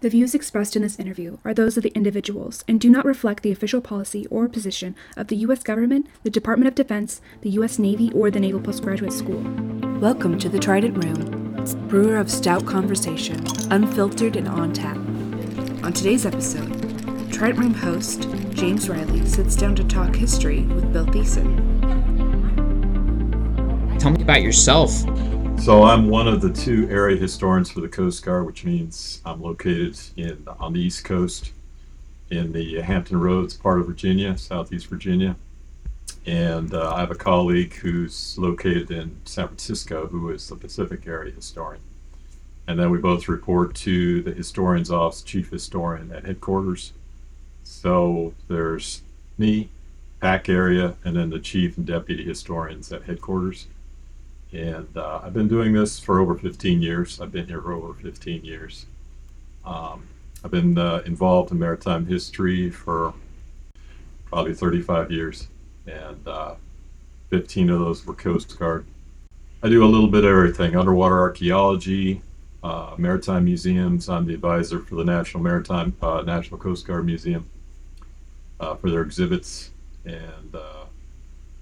The views expressed in this interview are those of the individuals and do not reflect the official policy or position of the U.S. government, the Department of Defense, the U.S. Navy, or the Naval Postgraduate School. Welcome to the Trident Room, brewer of stout conversation, unfiltered and on tap. On today's episode, Trident Room host James Reilly sits down to talk history with Bill Thiesen. Tell me about yourself. So I'm one of the two area historians for the Coast Guard, which means I'm located in on the East Coast in the Hampton Roads part of Virginia, Southeast Virginia. And uh, I have a colleague who's located in San Francisco who is the Pacific area historian. And then we both report to the historian's office, chief historian at headquarters. So there's me, PAC area, and then the chief and deputy historians at headquarters. And uh, I've been doing this for over 15 years. I've been here for over 15 years. Um, I've been uh, involved in maritime history for probably 35 years, and uh, 15 of those were Coast Guard. I do a little bit of everything underwater archaeology, uh, maritime museums. I'm the advisor for the National Maritime uh, National Coast Guard Museum uh, for their exhibits and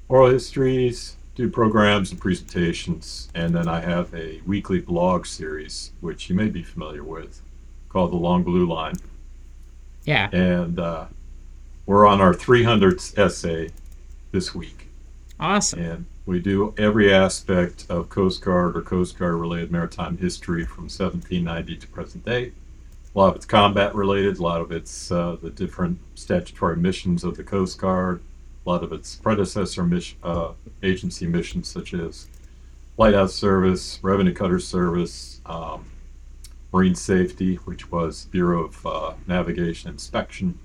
oral histories, do programs and presentations, and then I have a weekly blog series, which you may be familiar with, called The Long Blue Line. Yeah. And uh, we're on our 300th essay this week. Awesome. And we do every aspect of Coast Guard or Coast Guard related maritime history from 1790 to present day. A lot of it's combat related, a lot of it's uh, the different statutory missions of the Coast Guard, lot of its predecessor mission, uh, agency missions, such as Lighthouse Service, Revenue Cutter Service, um, Marine Safety, which was Bureau of uh, Navigation Inspection,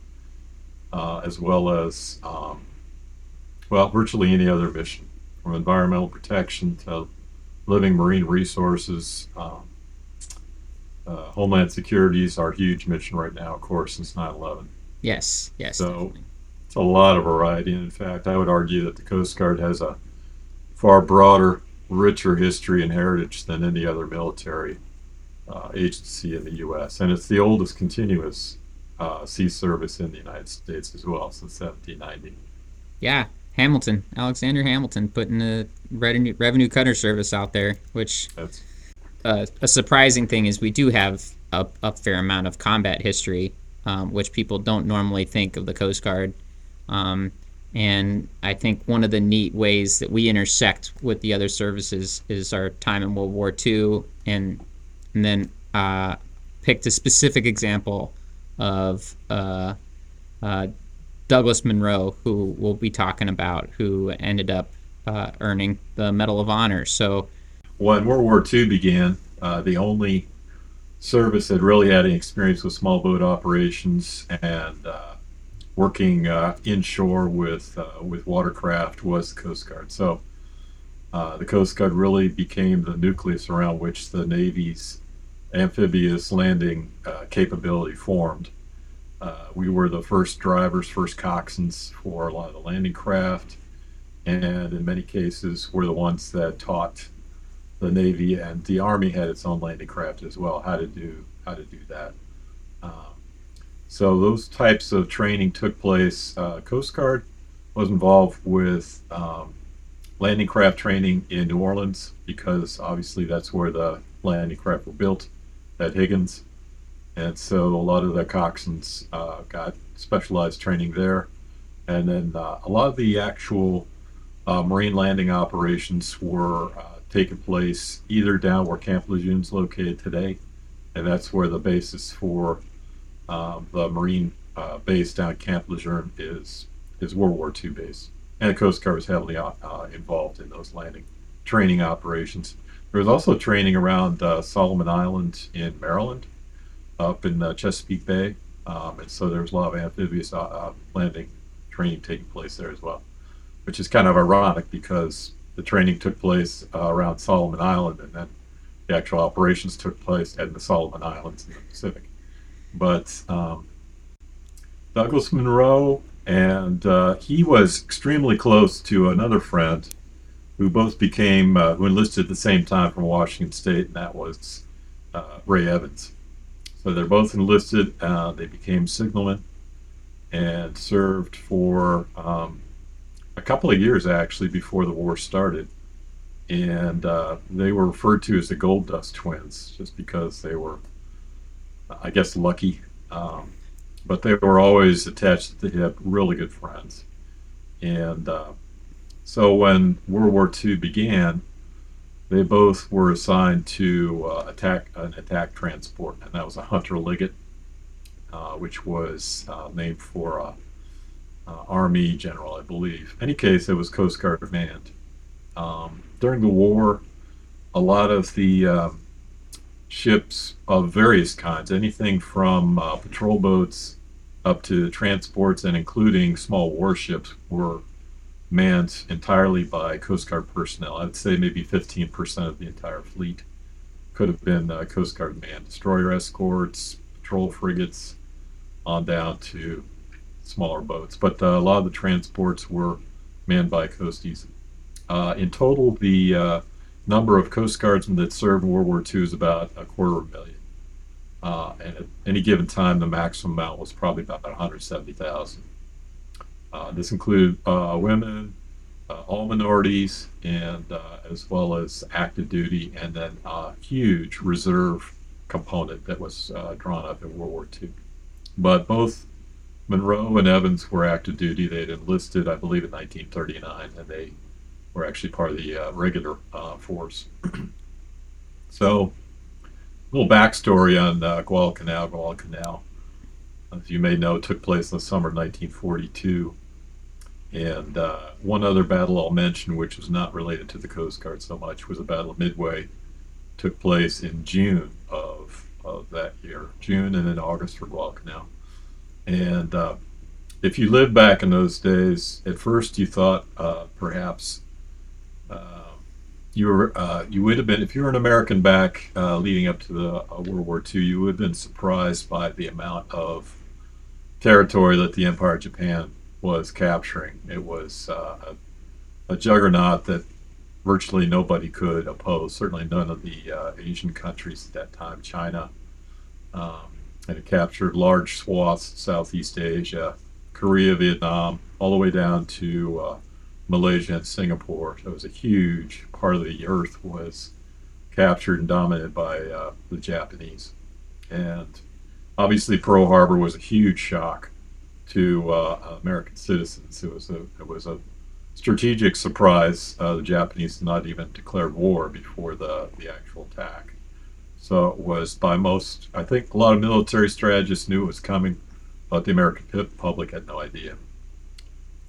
uh, as well as, um, well, virtually any other mission, from environmental protection to living marine resources. Um, uh, Homeland Security is our huge mission right now, of course, since 9 11. Yes, yes. So, definitely. It's a lot of variety. And in fact, I would argue that the Coast Guard has a far broader, richer history and heritage than any other military uh, agency in the U.S. And it's the oldest continuous uh, sea service in the United States as well since 1790. Yeah, Hamilton, Alexander Hamilton, putting the revenue, revenue cutter service out there, which That's uh, a surprising thing is we do have a, a fair amount of combat history, um, which people don't normally think of the Coast Guard. Um, and I think one of the neat ways that we intersect with the other services is our time in World War II, and and then uh, picked a specific example of uh, uh, Douglas Munro, who we'll be talking about, who ended up uh, earning the Medal of Honor. So when World War II began, uh, the only service that really had any experience with small boat operations and uh, working uh, inshore with uh, with watercraft was the Coast Guard. So uh, the Coast Guard really became the nucleus around which the Navy's amphibious landing uh, capability formed. Uh, we were the first drivers, first coxswains for a lot of the landing craft, and in many cases, we're the ones that taught the Navy and the Army had its own landing craft as well. How to do how to do that. Um, so those types of training took place. Uh, Coast Guard was involved with um, landing craft training in New Orleans because obviously that's where the landing craft were built at Higgins, and so a lot of the coxswains uh, got specialized training there, and then uh, a lot of the actual uh, marine landing operations were uh, taking place either down where Camp Lejeune is located today, and that's where the basis for um, the Marine uh, base down at Camp Lejeune is is World War II base, and the Coast Guard was heavily uh, involved in those landing training operations. There was also training around uh, Solomon Island in Maryland, up in uh, Chesapeake Bay, um, and so there was a lot of amphibious uh, uh, landing training taking place there as well, which is kind of ironic because the training took place uh, around Solomon Island, and then the actual operations took place at the Solomon Islands in the Pacific. But um, Douglas Munro, and uh, he was extremely close to another friend who both became, uh, who enlisted at the same time from Washington State, and that was uh, Ray Evans. So they're both enlisted. Uh, they became signalmen and served for um, a couple of years actually before the war started. And uh, they were referred to as the Gold Dust Twins just because they were, I guess, lucky. Um, but they were always attached. They had really good friends. And uh, so when World War II began, they both were assigned to uh, attack an attack transport, and that was a Hunter Liggett, uh, which was uh, named for a, Army general, I believe. In any case, it was Coast Guard manned. Um, during the war, a lot of the um, ships of various kinds, anything from uh, patrol boats up to transports and including small warships, were manned entirely by Coast Guard personnel. I'd say maybe 15% of the entire fleet could have been uh, Coast Guard manned. Destroyer escorts, patrol frigates, on down to smaller boats. But uh, a lot of the transports were manned by coasties. Uh, in total, the uh, number of Coast Guardsmen that served in World War II is about a quarter of a million. Uh, and at any given time, the maximum amount was probably about 170,000. Uh, this included uh, women, uh, all minorities, and uh, as well as active duty, and then a huge reserve component that was uh, drawn up in World War II. But both Munro and Evans were active duty. They had enlisted, I believe, in 1939, and they were actually part of the regular force. so a little backstory on uh, Guadalcanal. Guadalcanal, as you may know, took place in the summer of 1942. And uh, one other battle I'll mention, which was not related to the Coast Guard so much, was the Battle of Midway. Took place in June of, of that year, June and then August for Guadalcanal. And uh, if you lived back in those days, at first you thought uh, perhaps uh, you were uh, you would have been if you were an American back uh, leading up to the uh, World War II, you would have been surprised by the amount of territory that the Empire of Japan was capturing. It was uh, a, a, juggernaut that virtually nobody could oppose. Certainly none of the uh, Asian countries at that time, China, um, and it captured large swaths of Southeast Asia, Korea, Vietnam, all the way down to uh, Malaysia and Singapore. So it was a huge part of the earth was captured and dominated by uh, the Japanese. And obviously, Pearl Harbor was a huge shock to uh, American citizens. It was a it was a strategic surprise. Uh, the Japanese not even declared war before the the actual attack. So it was by most, I think, a lot of military strategists knew it was coming, but the American public had no idea.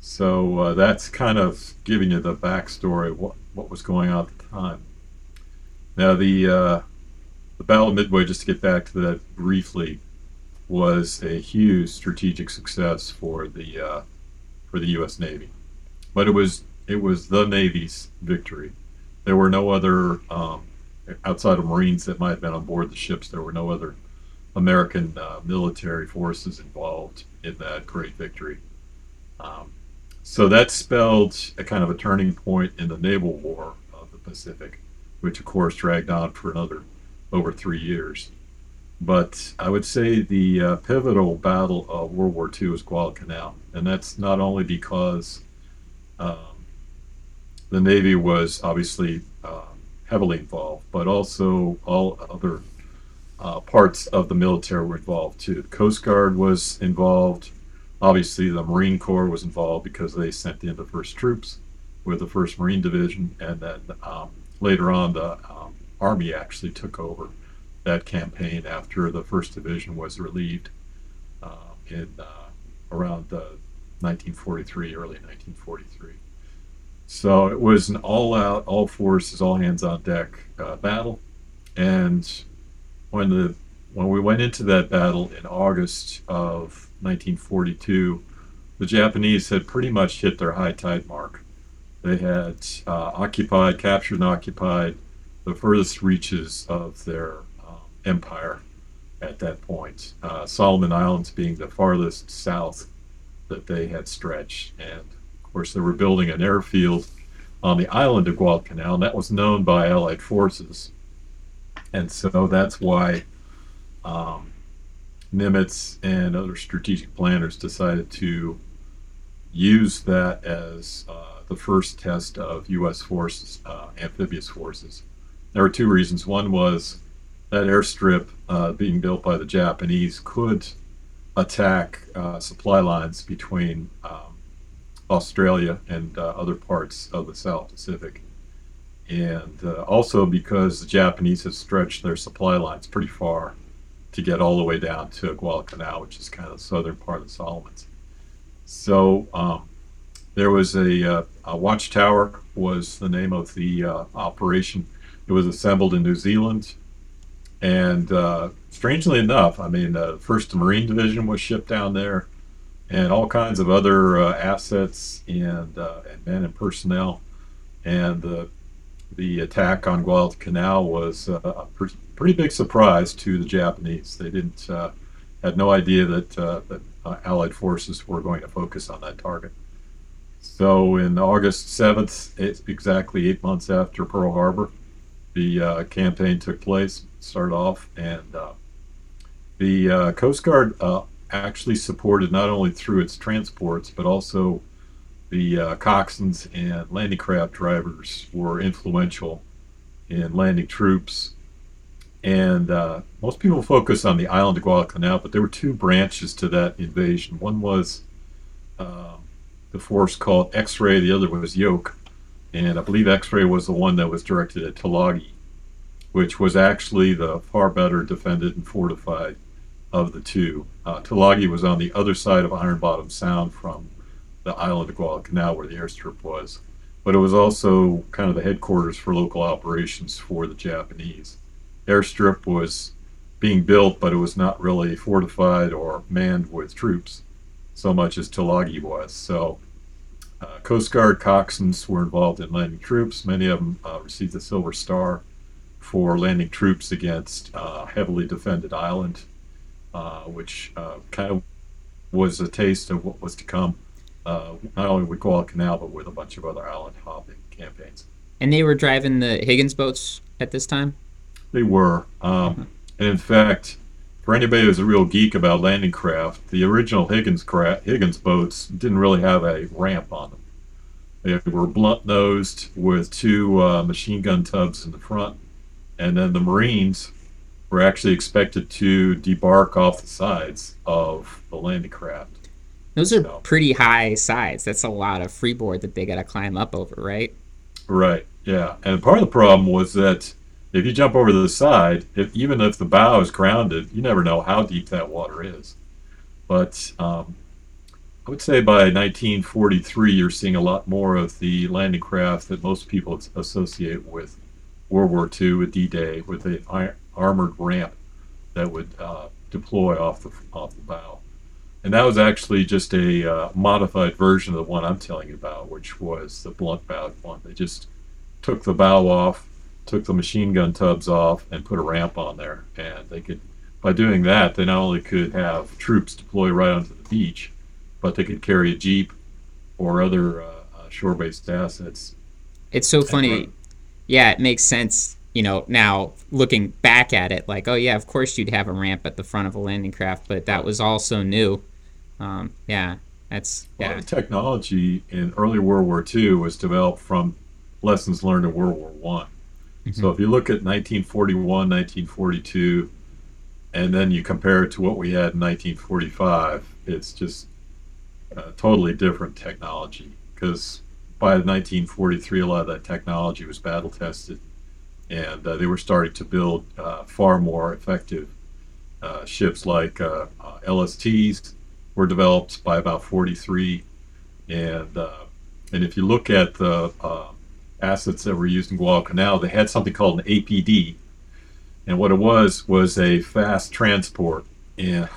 So uh, that's kind of giving you the backstory of what, what was going on at the time. Now, the, uh, the Battle of Midway, just to get back to that briefly, was a huge strategic success for the, uh, for the U.S. Navy. But it was, it was the Navy's victory. There were no other, um, outside of Marines that might have been on board the ships, there were no other American uh, military forces involved in that great victory. Um, so that spelled a kind of a turning point in the naval war of the Pacific, which of course dragged on for another over three years. But I would say the uh, pivotal battle of World War II was Guadalcanal, and that's not only because um, the Navy was obviously uh, heavily involved, but also all other uh, parts of the military were involved too. The Coast Guard was involved, Obviously, the Marine Corps was involved because they sent in the first troops with the 1st Marine Division, and then um, later on, the um, Army actually took over that campaign after the 1st Division was relieved uh, in uh, around 1943, early 1943. So it was an all out, all forces, all hands on deck uh, battle. And when the when we went into that battle in August of 1942, the Japanese had pretty much hit their high tide mark. They had uh, occupied, captured, and occupied the furthest reaches of their um, empire at that point. Uh, Solomon Islands being the farthest south that they had stretched. And of course, they were building an airfield on the island of Guadalcanal, and that was known by Allied forces. And so that's why um, Nimitz and other strategic planners decided to use that as uh, the first test of U.S. forces, uh, amphibious forces. There were two reasons. One was that airstrip uh, being built by the Japanese could attack uh, supply lines between um, Australia and uh, other parts of the South Pacific. And uh, also because the Japanese have stretched their supply lines pretty far to get all the way down to Guadalcanal, which is kind of the southern part of the Solomons. So um, there was a, uh, a, watchtower was the name of the uh, operation. It was assembled in New Zealand, and uh, strangely enough, I mean, the First Marine Division was shipped down there, and all kinds of other uh, assets and uh, and men and personnel, and the the attack on Guadalcanal was uh, a pretty big surprise to the Japanese. They didn't had no idea that that Allied forces were going to focus on that target. So in August 7th, it's exactly eight months after Pearl Harbor, the uh, campaign took place, started off, and uh, the uh, Coast Guard uh, actually supported not only through its transports, but also the uh, coxswains and landing craft drivers were influential in landing troops. And uh, most people focus on the island of Guadalcanal, but there were two branches to that invasion. One was um, the force called X-ray. The other was Yoke, and I believe X-ray was the one that was directed at Tulagi, which was actually the far better defended and fortified of the two. Uh, Tulagi was on the other side of Iron Bottom Sound from the island of Guadalcanal, where the airstrip was, but it was also kind of the headquarters for local operations for the Japanese. Airstrip was being built, but it was not really fortified or manned with troops so much as Tulagi was. So uh, Coast Guard coxswains were involved in landing troops. Many of them uh, received the Silver Star for landing troops against uh, heavily defended island, uh, which uh, kind of was a taste of what was to come, uh, not only with Guadalcanal, but with a bunch of other island hopping campaigns. And they were driving the Higgins boats at this time? They were. Um, uh-huh. And in fact, for anybody who's a real geek about landing craft, the original Higgins craft, Higgins boats didn't really have a ramp on them. They were blunt nosed with two uh, machine gun tubs in the front, and then the Marines were actually expected to debark off the sides of the landing craft. Those are so, pretty high sides. That's a lot of freeboard that they got to climb up over, right? Right. Yeah, and part of the problem was that if you jump over to the side, if even if the bow is grounded, you never know how deep that water is. But um, I would say by 1943, you're seeing a lot more of the landing craft that most people associate with World War II, with D-Day, with an armored ramp that would uh, deploy off the off the bow. And that was actually just a uh, modified version of the one I'm telling you about, which was the blunt bow one. They just took the bow off, took the machine gun tubs off and put a ramp on there. And they could, by doing that, they not only could have troops deploy right onto the beach, but they could carry a jeep or other uh, uh, shore-based assets. It's so funny. Yeah, it makes sense. You know, now looking back at it, like, oh yeah, of course you'd have a ramp at the front of a landing craft, but that was also new. Um, yeah, that's yeah. Well, technology in early World War II was developed from lessons learned in World War One. Mm-hmm. So if you look at 1941, 1942, and then you compare it to what we had in 1945, it's just uh, totally different technology. Because by 1943, a lot of that technology was battle tested, and uh, they were starting to build uh, far more effective uh, ships like uh, uh, LSTs were developed by about 43, and and if you look at the assets that were used in Guadalcanal, they had something called an APD. And what it was was a fast transport. And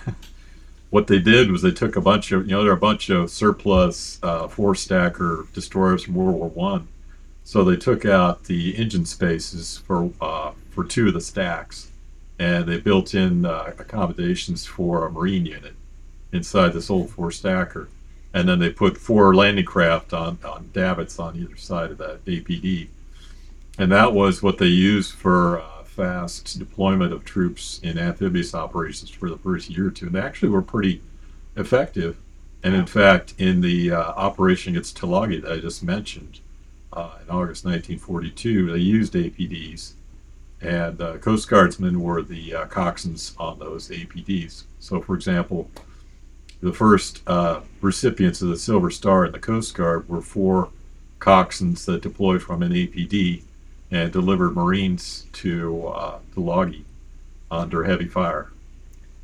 what they did was they took a bunch of, you know, there are a bunch of surplus uh, four stacker destroyers from World War One. So they took out the engine spaces for uh, for two of the stacks, and they built in uh, accommodations for a marine unit inside this old four stacker and then they put four landing craft on, on davits on either side of that APD. And that was what they used for uh, fast deployment of troops in amphibious operations for the first year or two. And they actually were pretty effective. And in fact, in the uh, operation against Tulagi that I just mentioned uh, in August 1942, they used APDs. And uh, Coast Guardsmen were the uh, coxswains on those APDs. So, for example, the first uh, recipients of the Silver Star in the Coast Guard were four coxswains that deployed from an APD and delivered Marines to uh, Tulagi under heavy fire.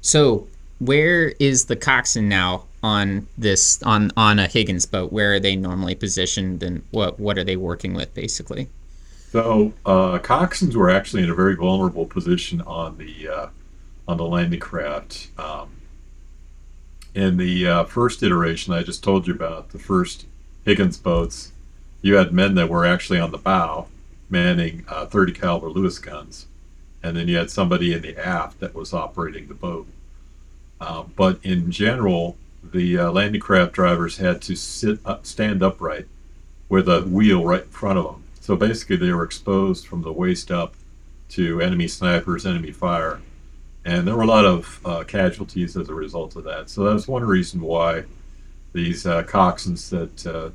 So, where is the coxswain now on this on on a Higgins boat? Where are they normally positioned, and what what are they working with, basically? So, uh, coxswains were actually in a very vulnerable position on the uh, on the landing craft. Um, in the uh, first iteration I just told you about, the first Higgins boats, you had men that were actually on the bow manning uh, 30 caliber Lewis guns, and then you had somebody in the aft that was operating the boat. Uh, but in general, the uh, landing craft drivers had to sit up, stand upright with a wheel right in front of them. So basically, they were exposed from the waist up to enemy snipers, enemy fire, and there were a lot of uh, casualties as a result of that. So that's one reason why these uh, coxswains that uh,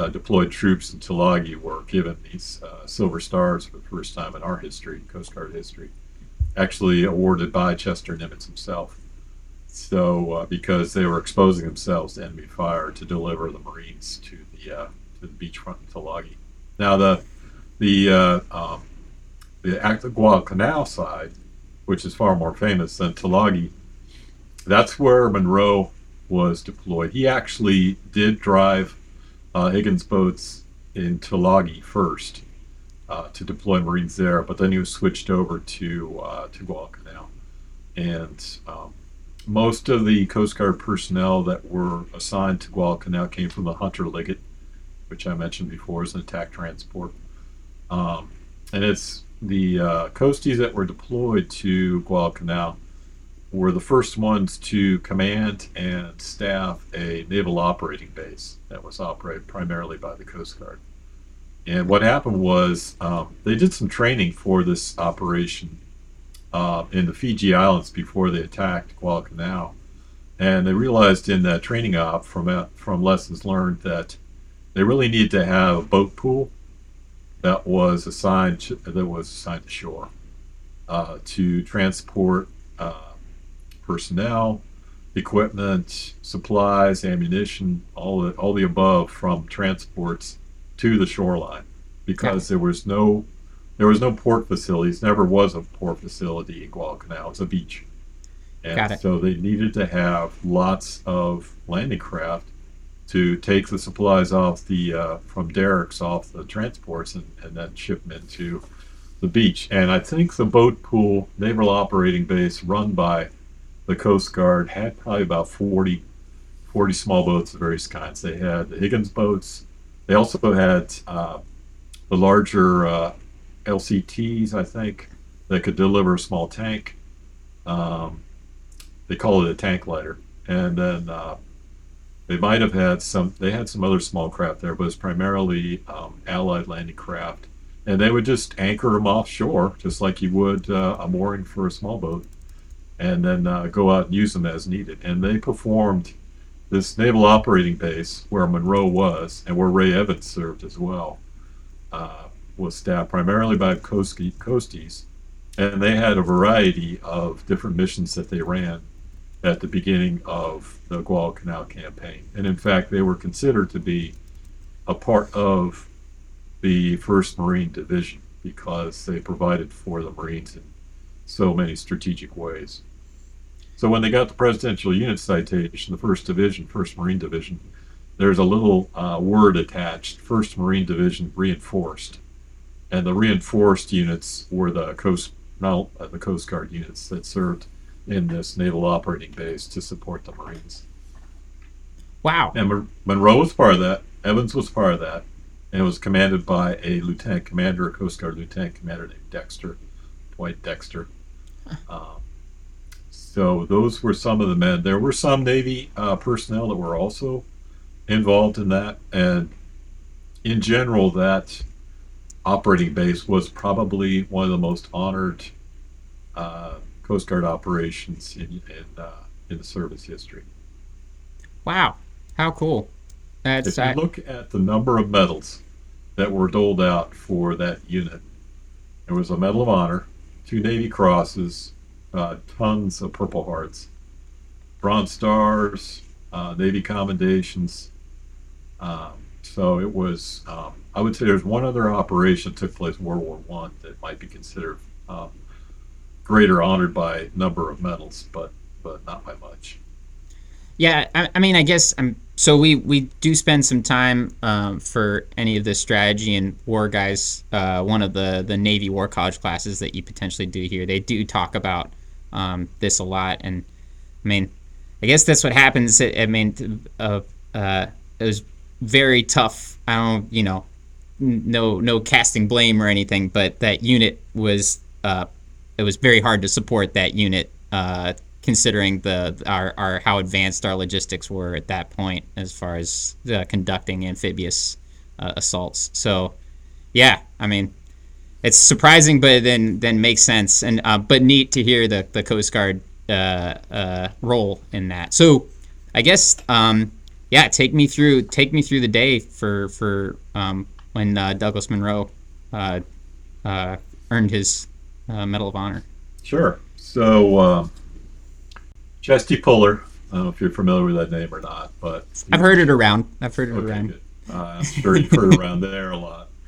uh deployed troops in Tulagi were given these uh, silver stars for the first time in our history, Coast Guard history, actually awarded by Chester Nimitz himself. So uh, because they were exposing themselves to enemy fire to deliver the Marines to the to the beachfront in Tulagi. Now the the um, the Guadalcanal side which is far more famous than Tulagi. That's where Munro was deployed. He actually did drive uh, Higgins boats in Tulagi first uh, to deploy Marines there, but then he was switched over to uh, to Guadalcanal, and um, most of the Coast Guard personnel that were assigned to Guadalcanal came from the Hunter Liggett, which I mentioned before is an attack transport, um, and it's the uh, coasties that were deployed to Guadalcanal were the first ones to command and staff a naval operating base that was operated primarily by the Coast Guard. And what happened was um, they did some training for this operation uh, in the Fiji Islands before they attacked Guadalcanal. And they realized in that training op from, uh, from lessons learned that they really need to have a boat pool that was assigned to, that was assigned to shore uh, to transport uh, personnel, equipment, supplies, ammunition, all the all the above from transports to the shoreline, because there was no there was no port facilities. Never was a port facility in Guadalcanal. It's a beach, and so they needed to have lots of landing craft to take the supplies off the uh, from derricks off the transports and, and then ship them into the beach. And I think the boat pool naval operating base run by the Coast Guard had probably about 40, 40 small boats of various kinds. They had the Higgins boats. They also had uh, the larger uh, LCTs, I think, that could deliver a small tank. Um, they call it a tank lighter. And then uh, they might have had some. They had some other small craft there, but it's primarily um, Allied landing craft, and they would just anchor them offshore, just like you would uh, a mooring for a small boat, and then uh, go out and use them as needed. And they performed this naval operating base where Munro was, and where Ray Evans served as well, uh, was staffed primarily by coasties, and they had a variety of different missions that they ran at the beginning of the Guadalcanal campaign. And in fact, they were considered to be a part of the 1st Marine Division because they provided for the Marines in so many strategic ways. So when they got the Presidential Unit Citation, the 1st Division, 1st Marine Division, there's a little uh, word attached 1st Marine Division reinforced. And the reinforced units were the Coast, not, uh, the Coast Guard units that served in this naval operating base to support the Marines. Wow. And Munro was part of that. Evans was part of that. And it was commanded by a lieutenant commander, a Coast Guard lieutenant commander named Dexter, Dwight Dexter. Um, so those were some of the men. There were some Navy uh, personnel that were also involved in that. And in general, that operating base was probably one of the most honored uh, Coast Guard operations in in, uh, in the service history. Wow, how cool! That's if you I... look at the number of medals that were doled out for that unit, there was a Medal of Honor, two Navy Crosses, uh, tons of Purple Hearts, Bronze Stars, uh, Navy Commendations. Um, so it was. Um, I would say there's one other operation that took place in World War One that might be considered um, greater honored by number of medals, but but not by much. Yeah, I, I mean, I guess I'm. Um, so we we do spend some time um, for any of the strategy and war guys. Uh, one of the the Navy War College classes that you potentially do here, they do talk about um, this a lot, and I mean, I guess that's what happens. I mean, uh, uh, it was very tough. I don't, you know, no no casting blame or anything, but that unit was uh, it was very hard to support that unit uh, considering the our, our how advanced our logistics were at that point as far as uh, conducting amphibious uh, assaults. So, yeah, I mean, it's surprising, but then then makes sense, and uh, but neat to hear the the Coast Guard uh, uh, role in that. So, I guess um, yeah, take me through take me through the day for for um, when uh, Douglas Munro earned his Medal of Honor. Sure. So Chesty Puller. I don't know if you're familiar with that name or not, but I've heard it around. I've heard it okay, around. Uh, I'm sure you've heard around there a lot.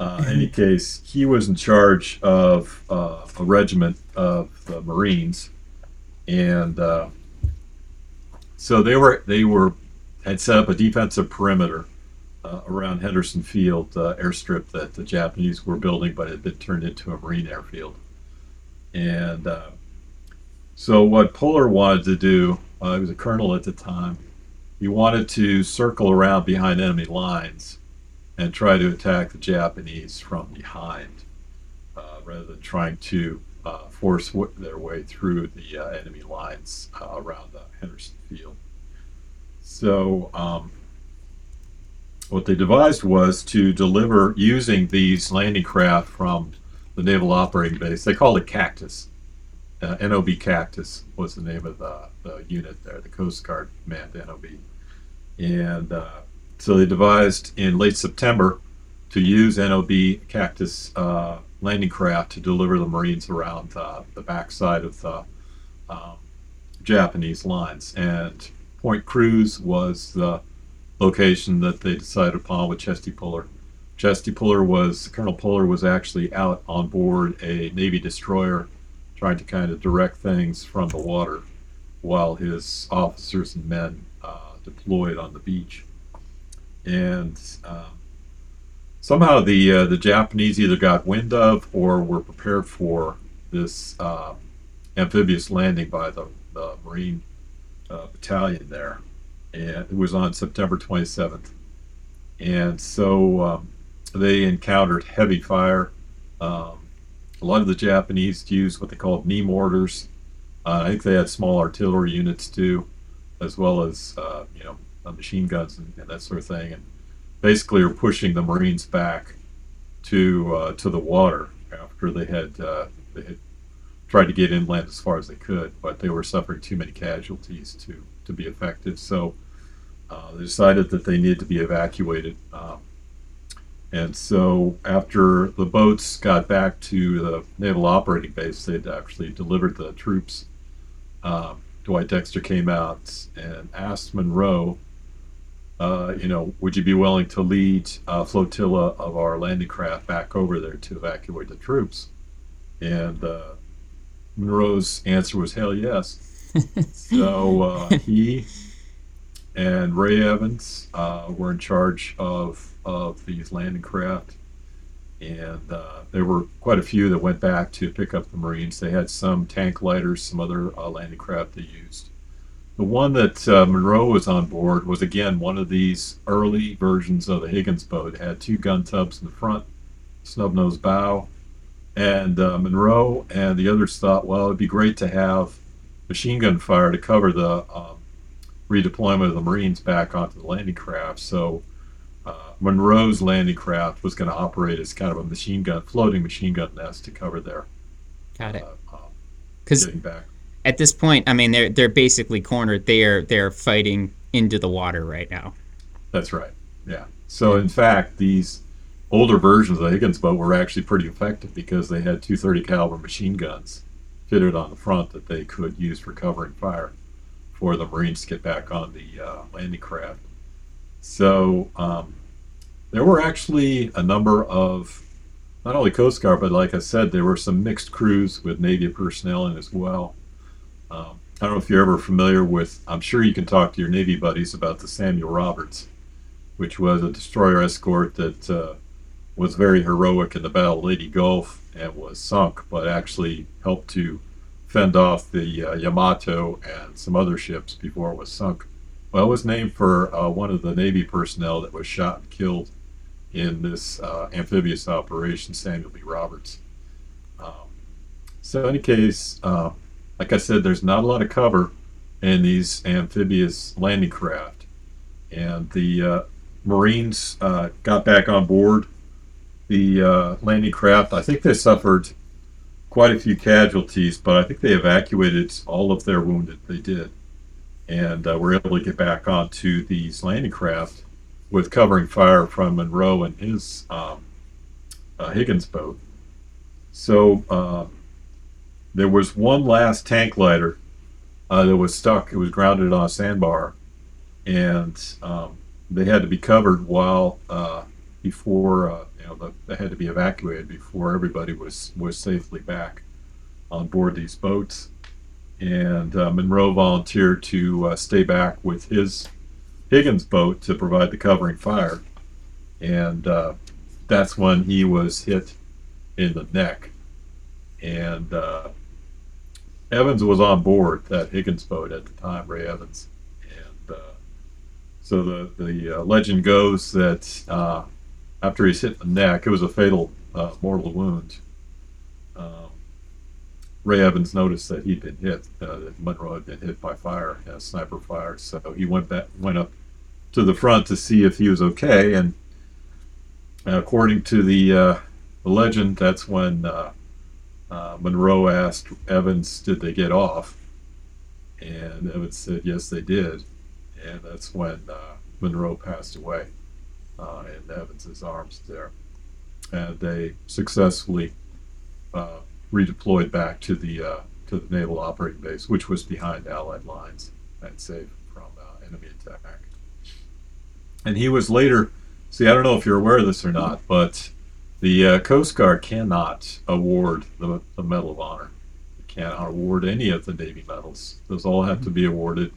Uh, any case, he was in charge of uh, a regiment of the Marines, and uh, so they were they were had set up a defensive perimeter uh, around Henderson Field uh, airstrip that the Japanese were building, but had been turned into a Marine airfield, and uh, so what Puller wanted to do, uh, he was a colonel at the time, he wanted to circle around behind enemy lines and try to attack the Japanese from behind, uh, rather than trying to uh, force w- their way through the enemy lines around Henderson Field. So um, what they devised was to deliver using these landing craft from the naval operating base. They called it Cactus uh, NOB Cactus was the name of the, the, unit there, the Coast Guard manned NOB. And uh, so they devised in late September to use NOB Cactus uh, landing craft to deliver the Marines around the backside of the um, Japanese lines. And Point Cruz was the location that they decided upon with Chesty Puller. Chesty Puller was, Colonel Puller was actually out on board a Navy destroyer trying to kind of direct things from the water while his officers and men uh, deployed on the beach. And um, somehow the uh, the Japanese either got wind of or were prepared for this uh, amphibious landing by the, the Marine uh, battalion there, and it was on September 27th. And so um, they encountered heavy fire. Um, a lot of the Japanese used what they called knee mortars. Uh, I think they had small artillery units too, as well as uh, you know uh, machine guns and, and, that sort of thing. And basically, were pushing the Marines back to uh, to the water after they had uh, they had tried to get inland as far as they could, but they were suffering too many casualties to to be effective. So uh, they decided that they needed to be evacuated. Um, and so after the boats got back to the naval operating base, they'd actually delivered the troops. Uh, Dwight Dexter came out and asked Munro, uh, you know, would you be willing to lead a flotilla of our landing craft back over there to evacuate the troops? And uh, Munro's answer was hell yes. so uh, he and Ray Evans uh, were in charge of of these landing craft, and uh, there were quite a few that went back to pick up the Marines. They had some tank lighters, some other uh, landing craft they used. The one that uh, Munro was on board was again one of these early versions of the Higgins boat. It had two gun tubs in the front, snub nose bow, and uh, Munro and the others thought, well, it'd be great to have machine gun fire to cover the um, redeployment of the Marines back onto the landing craft. So uh, Munro's landing craft was going to operate as kind of a machine gun, floating machine gun nest to cover their Got it. uh, um, Because getting back. at this point, I mean, they're they're basically cornered. They're they're fighting into the water right now. That's right. Yeah. So in fact, these older versions of the Higgins boat were actually pretty effective because they had 230 caliber machine guns fitted on the front that they could use for covering fire for the Marines get back on the uh, landing craft. So um, there were actually a number of not only Coast Guard, but like I said, there were some mixed crews with Navy personnel in as well. Um, I don't know if you're ever familiar with. I'm sure you can talk to your Navy buddies about the Samuel Roberts, which was a destroyer escort that uh, was very heroic in the Battle of Leyte Gulf and was sunk, but actually helped to fend off the uh, Yamato and some other ships before it was sunk. Well, it was named for uh, one of the Navy personnel that was shot and killed in this uh, amphibious operation, Samuel B. Roberts. Um, so, in any case, uh, like I said, there's not a lot of cover in these amphibious landing craft, and the uh, Marines uh, got back on board the landing craft. I think they suffered quite a few casualties, but I think they evacuated all of their wounded. They did, and uh, were able to get back onto these landing craft with covering fire from Munro and his um, uh, Higgins boat. So uh, there was one last tank lighter uh, that was stuck. It was grounded on a sandbar, and um, they had to be covered while uh, before uh, you know the, they had to be evacuated before everybody was was safely back on board these boats. And uh, Munro volunteered to uh, stay back with his Higgins boat to provide the covering fire, and uh, that's when he was hit in the neck. And uh, Evans was on board that Higgins boat at the time, Ray Evans, and uh, so the the uh, legend goes that after he's hit the neck, it was a fatal uh, mortal wound. Um, Ray Evans noticed that he'd been hit, uh, that Munro had been hit by fire, uh, sniper fire. So he went back, went up to the front to see if he was okay, and according to the, uh, the legend, that's when uh, uh, Munro asked Evans, "Did they get off?" And Evans said, "Yes, they did," and that's when uh, Munro passed away uh, in Evans's arms there, and they successfully uh, redeployed back to the uh, to the naval operating base, which was behind Allied lines and safe from uh, enemy attack. And he was later. See, I don't know if you're aware of this or not, but the uh, Coast Guard cannot award the, the Medal of Honor. They cannot award any of the Navy medals. Those all have to be awarded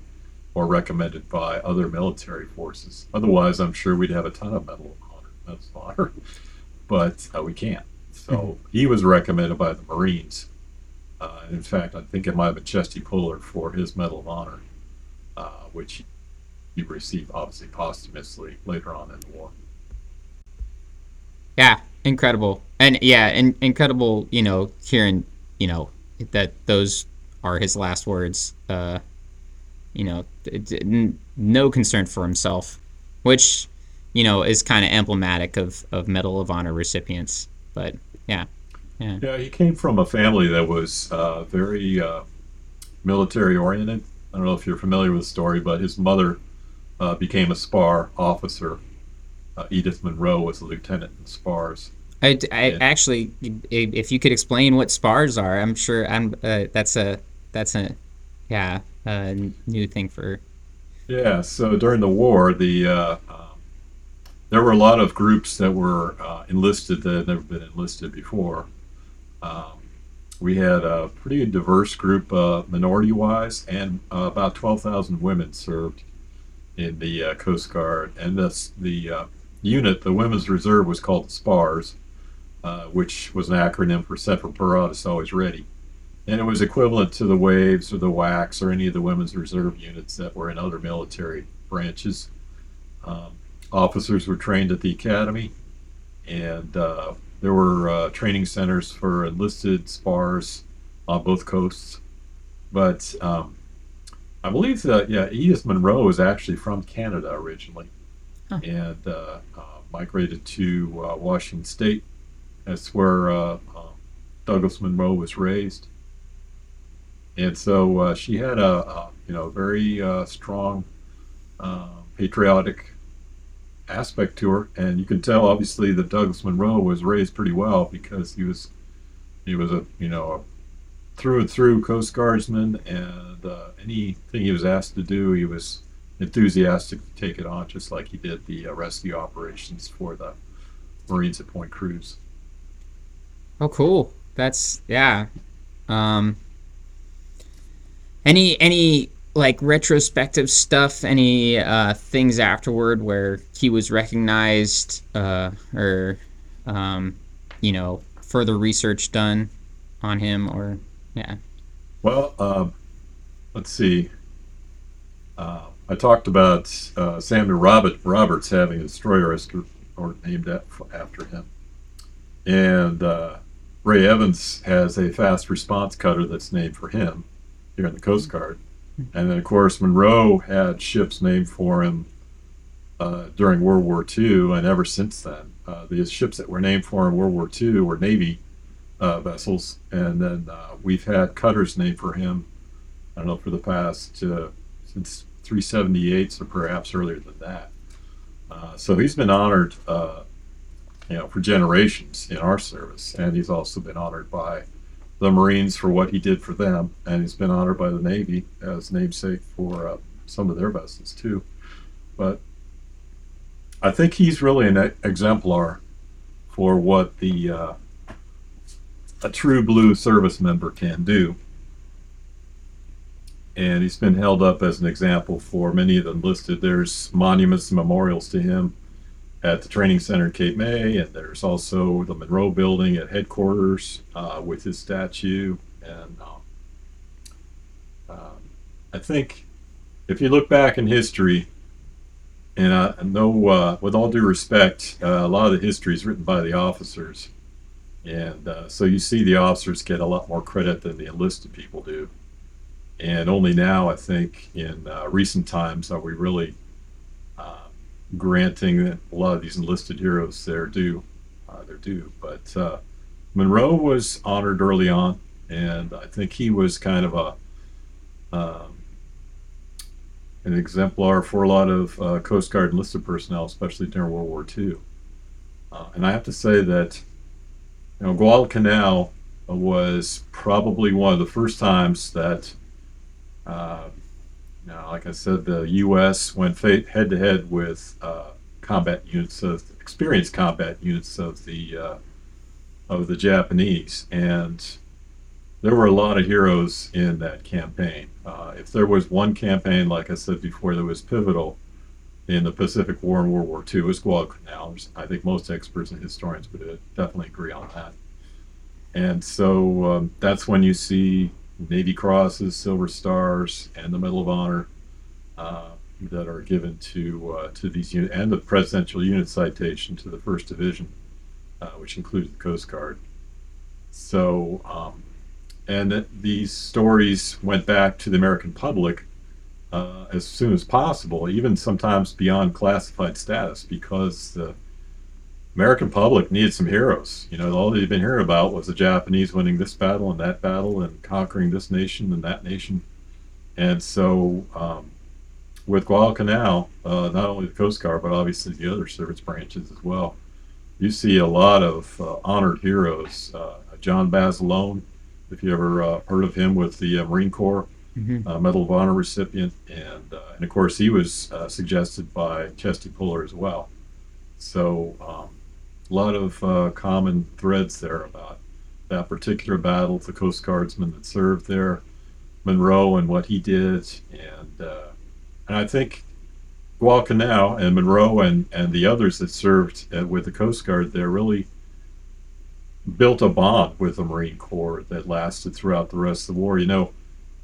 or recommended by other military forces. Otherwise, I'm sure we'd have a ton of Medal of Honor, Medals of Honor, but uh, we can't. So he was recommended by the Marines. Uh, in fact, I think it might have been Chesty Puller for his Medal of Honor, uh, which he received obviously posthumously later on in the war. Yeah, incredible, and yeah, in, incredible. You know, hearing you know that those are his last words. Uh, you know, d- d- n- no concern for himself, which you know is kind of emblematic of of Medal of Honor recipients. But yeah, yeah, Yeah, he came from a family that was uh, very uh, military oriented. I don't know if you're familiar with the story, but his mother uh, became a spar officer. Uh, Edith Munro was a lieutenant in spars. I, I actually, if you could explain what spars are, I'm sure I'm. Uh, that's a that's a yeah new thing for. Yeah, so during the war, the uh, um, there were a lot of groups that were uh, enlisted that had never been enlisted before. Um, we had a pretty diverse group, uh, minority-wise, and uh, about twelve thousand women served in the uh, Coast Guard. And this, the unit, the Women's Reserve, was called the SPARS, which was an acronym for Semper Paratus Always Ready and it was equivalent to the waves or the WACs or any of the women's reserve units that were in other military branches. Um, officers were trained at the academy, and uh, there were uh, training centers for enlisted spars on both coasts. But um, I believe that yeah, Edith Munro was actually from Canada originally, Huh. and uh, um, migrated to uh, Washington State. That's where uh, Douglas Munro was raised, and so she had a, a, you know very strong patriotic aspect to her, and you can tell obviously that Douglas Munro was raised pretty well because he was he was a you know a through and through Coast Guardsman, and uh, anything he was asked to do, he was enthusiastic to take it on, just like he did the uh, rescue operations for the Marines at Point Cruz. Oh, cool! That's yeah. Um, any any like retrospective stuff? Any uh, things afterward where he was recognized uh, or um, you know further research done on him or yeah? Well, uh, let's see. Uh, I talked about uh, Samuel Robert, Roberts having a destroyer named after him, and uh, Ray Evans has a fast response cutter that's named for him here in the Coast Guard. And then, of course, Munro had ships named for him uh, during World War II, and ever since then. Uh, the ships that were named for him in World War II were Navy uh, vessels, and then uh, we've had cutters named for him, I don't know, for the past, uh, since 378, or perhaps earlier than that. Uh, so he's been honored, you know, for generations in our service, and he's also been honored by the Marines for what he did for them, and he's been honored by the Navy as namesake for uh, some of their vessels too. But I think he's really an exemplar for what the uh, a true blue service member can do. And he's been held up as an example for many of them listed. There's monuments and memorials to him at the training center in Cape May, and there's also the Munro Building at headquarters uh, with his statue. And uh, um, I think if you look back in history, and I know, uh, with all due respect, uh, a lot of the history is written by the officers, and uh, so you see the officers get a lot more credit than the enlisted people do. And only now, I think, in uh, recent times, are we really granting that a lot of these enlisted heroes their due, uh, their due. But uh, Munro was honored early on, and I think he was kind of a um, an exemplar for a lot of uh, Coast Guard enlisted personnel, especially during World War II. Uh, and I have to say that you know Guadalcanal was probably one of the first times that uh, now, like I said, the U.S. went head to head with uh, combat units of experienced combat units of the uh, of the Japanese, and there were a lot of heroes in that campaign. Uh, if there was one campaign, like I said before, that was pivotal in the Pacific War and World War II, it was Guadalcanal. I think most experts and historians would uh, definitely agree on that. And so um, that's when you see Navy Crosses, Silver Stars, and the Medal of Honor uh, that are given to uh, to these units, and the Presidential Unit Citation to the First Division, uh, which includes the Coast Guard. So, um, and these stories went back to the American public uh, as soon as possible, even sometimes beyond classified status, because the American public needed some heroes. You know, all they'd been hearing about was the Japanese winning this battle and that battle and conquering this nation and that nation. And so, um, with Guadalcanal, uh, not only the Coast Guard, but obviously the other service branches as well, you see a lot of uh, honored heroes. Uh, John Basilone, if you ever uh, heard of him with the uh, Marine Corps, mm-hmm. Uh, Medal of Honor recipient. And, and of course, he was suggested by Chesty Puller as well. So, um, a lot of uh, common threads there about that particular battle, the Coast Guardsmen that served there, Munro and what he did, and uh, and I think Guadalcanal and Munro and and the others that served uh, with the Coast Guard there really built a bond with the Marine Corps that lasted throughout the rest of the war. You know,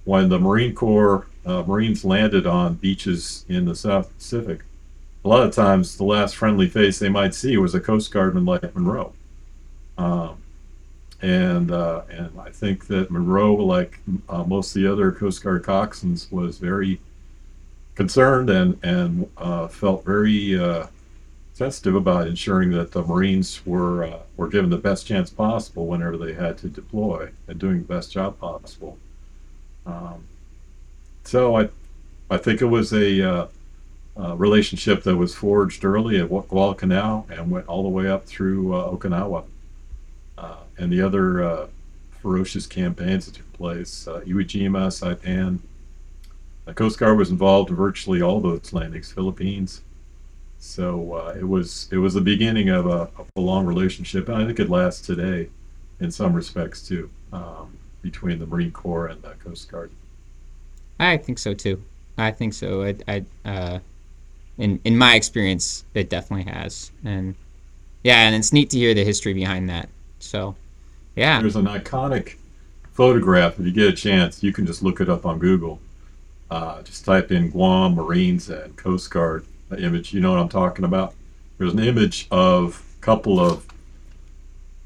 when the Marine Corps uh, Marines landed on beaches in the South Pacific a lot of times the last friendly face they might see was a Coast Guardman like Munro. Um, and uh, and I think that Munro, like uh, most of the other Coast Guard coxswains, was very concerned and and uh, felt very uh, sensitive about ensuring that the Marines were uh, were given the best chance possible whenever they had to deploy and doing the best job possible. Um, so I I think it was a uh, uh, relationship that was forged early at Guadalcanal and went all the way up through uh, Okinawa uh, and the other uh, ferocious campaigns that took place. Iwo Jima, Saipan. The Coast Guard was involved in virtually all those landings, Philippines. So uh, it was it was the beginning of a, a, long relationship, and I think it lasts today, in some respects too, um, between the Marine Corps and the Coast Guard. I think so too. I think so. I, I uh, in in my experience, it definitely has, and yeah, and it's neat to hear the history behind that. So, yeah, there's an iconic photograph. If you get a chance, you can just look it up on Google. Uh, just type in Guam Marines and Coast Guard image. You know what I'm talking about? There's an image of a couple of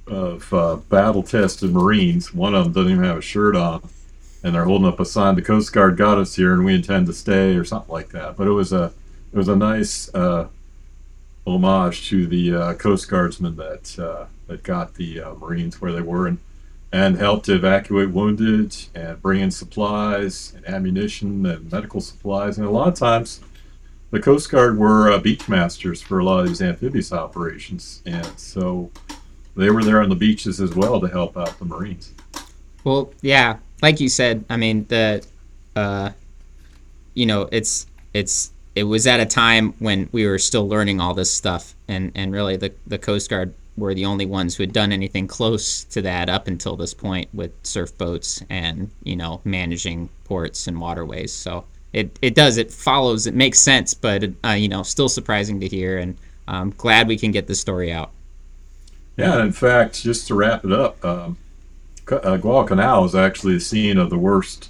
of uh, battle tested Marines. One of them doesn't even have a shirt on, and they're holding up a sign. The Coast Guard got us here, and we intend to stay, or something like that. But it was a it was a nice uh, homage to the uh, Coast Guardsmen that uh, that got the uh, Marines where they were, and and helped evacuate wounded and bring in supplies and ammunition and medical supplies. And a lot of times, the Coast Guard were uh, beach masters for a lot of these amphibious operations, and so they were there on the beaches as well to help out the Marines. Well, yeah, like you said, I mean the, uh, you know, it's it's it was at a time when we were still learning all this stuff, and and really the the Coast Guard were the only ones who had done anything close to that up until this point with surf boats and you know managing ports and waterways. So it it does it follows it makes sense, but uh, you know still surprising to hear, and I'm glad we can get this story out. Yeah, in fact, just to wrap it up, um, uh, Guadalcanal is actually the scene of the worst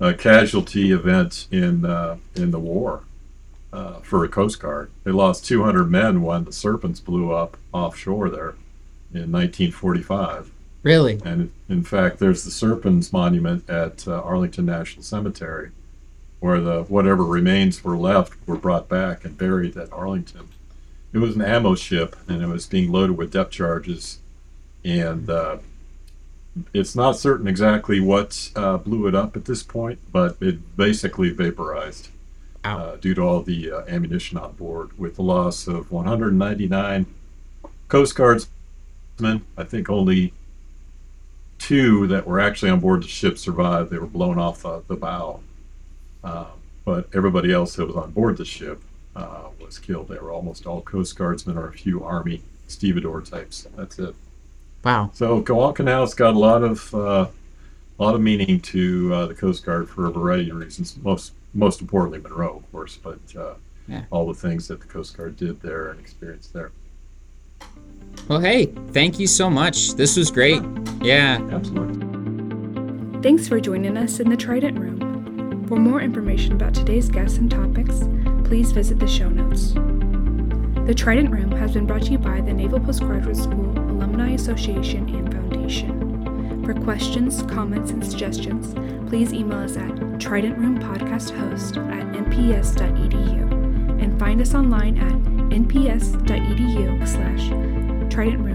uh, casualty event in uh, in the war uh, for a Coast Guard. They lost 200 men when the Serpens blew up offshore there in 1945. Really? And in fact, there's the Serpens Monument at uh, Arlington National Cemetery where the whatever remains were left were brought back and buried at Arlington. It was an ammo ship, and it was being loaded with depth charges, and uh, it's not certain exactly what uh, blew it up at this point, but it basically vaporized uh, due to all the uh, ammunition on board, with the loss of 199 Coast Guardsmen. I think only two that were actually on board the ship survived. They were blown off the, the bow. Uh, but everybody else that was on board the ship uh, was killed. They were almost all Coast Guardsmen or a few Army stevedore types. That's it. Wow. So Guadalcanal's got a lot of uh, a lot of meaning to uh, the Coast Guard for a variety of reasons. Most most importantly, Munro, of course, but uh, yeah. all the things that the Coast Guard did there and experienced there. Well, hey, thank you so much. This was great. Yeah. Absolutely. Thanks for joining us in the Trident Room. For more information about today's guests and topics, please visit the show notes. The Trident Room has been brought to you by the Naval Postgraduate School Alumni Association and Foundation. For questions, comments, and suggestions, please email us at tridentroompodcasthost at nps.edu and find us online at nps.edu slash tridentroom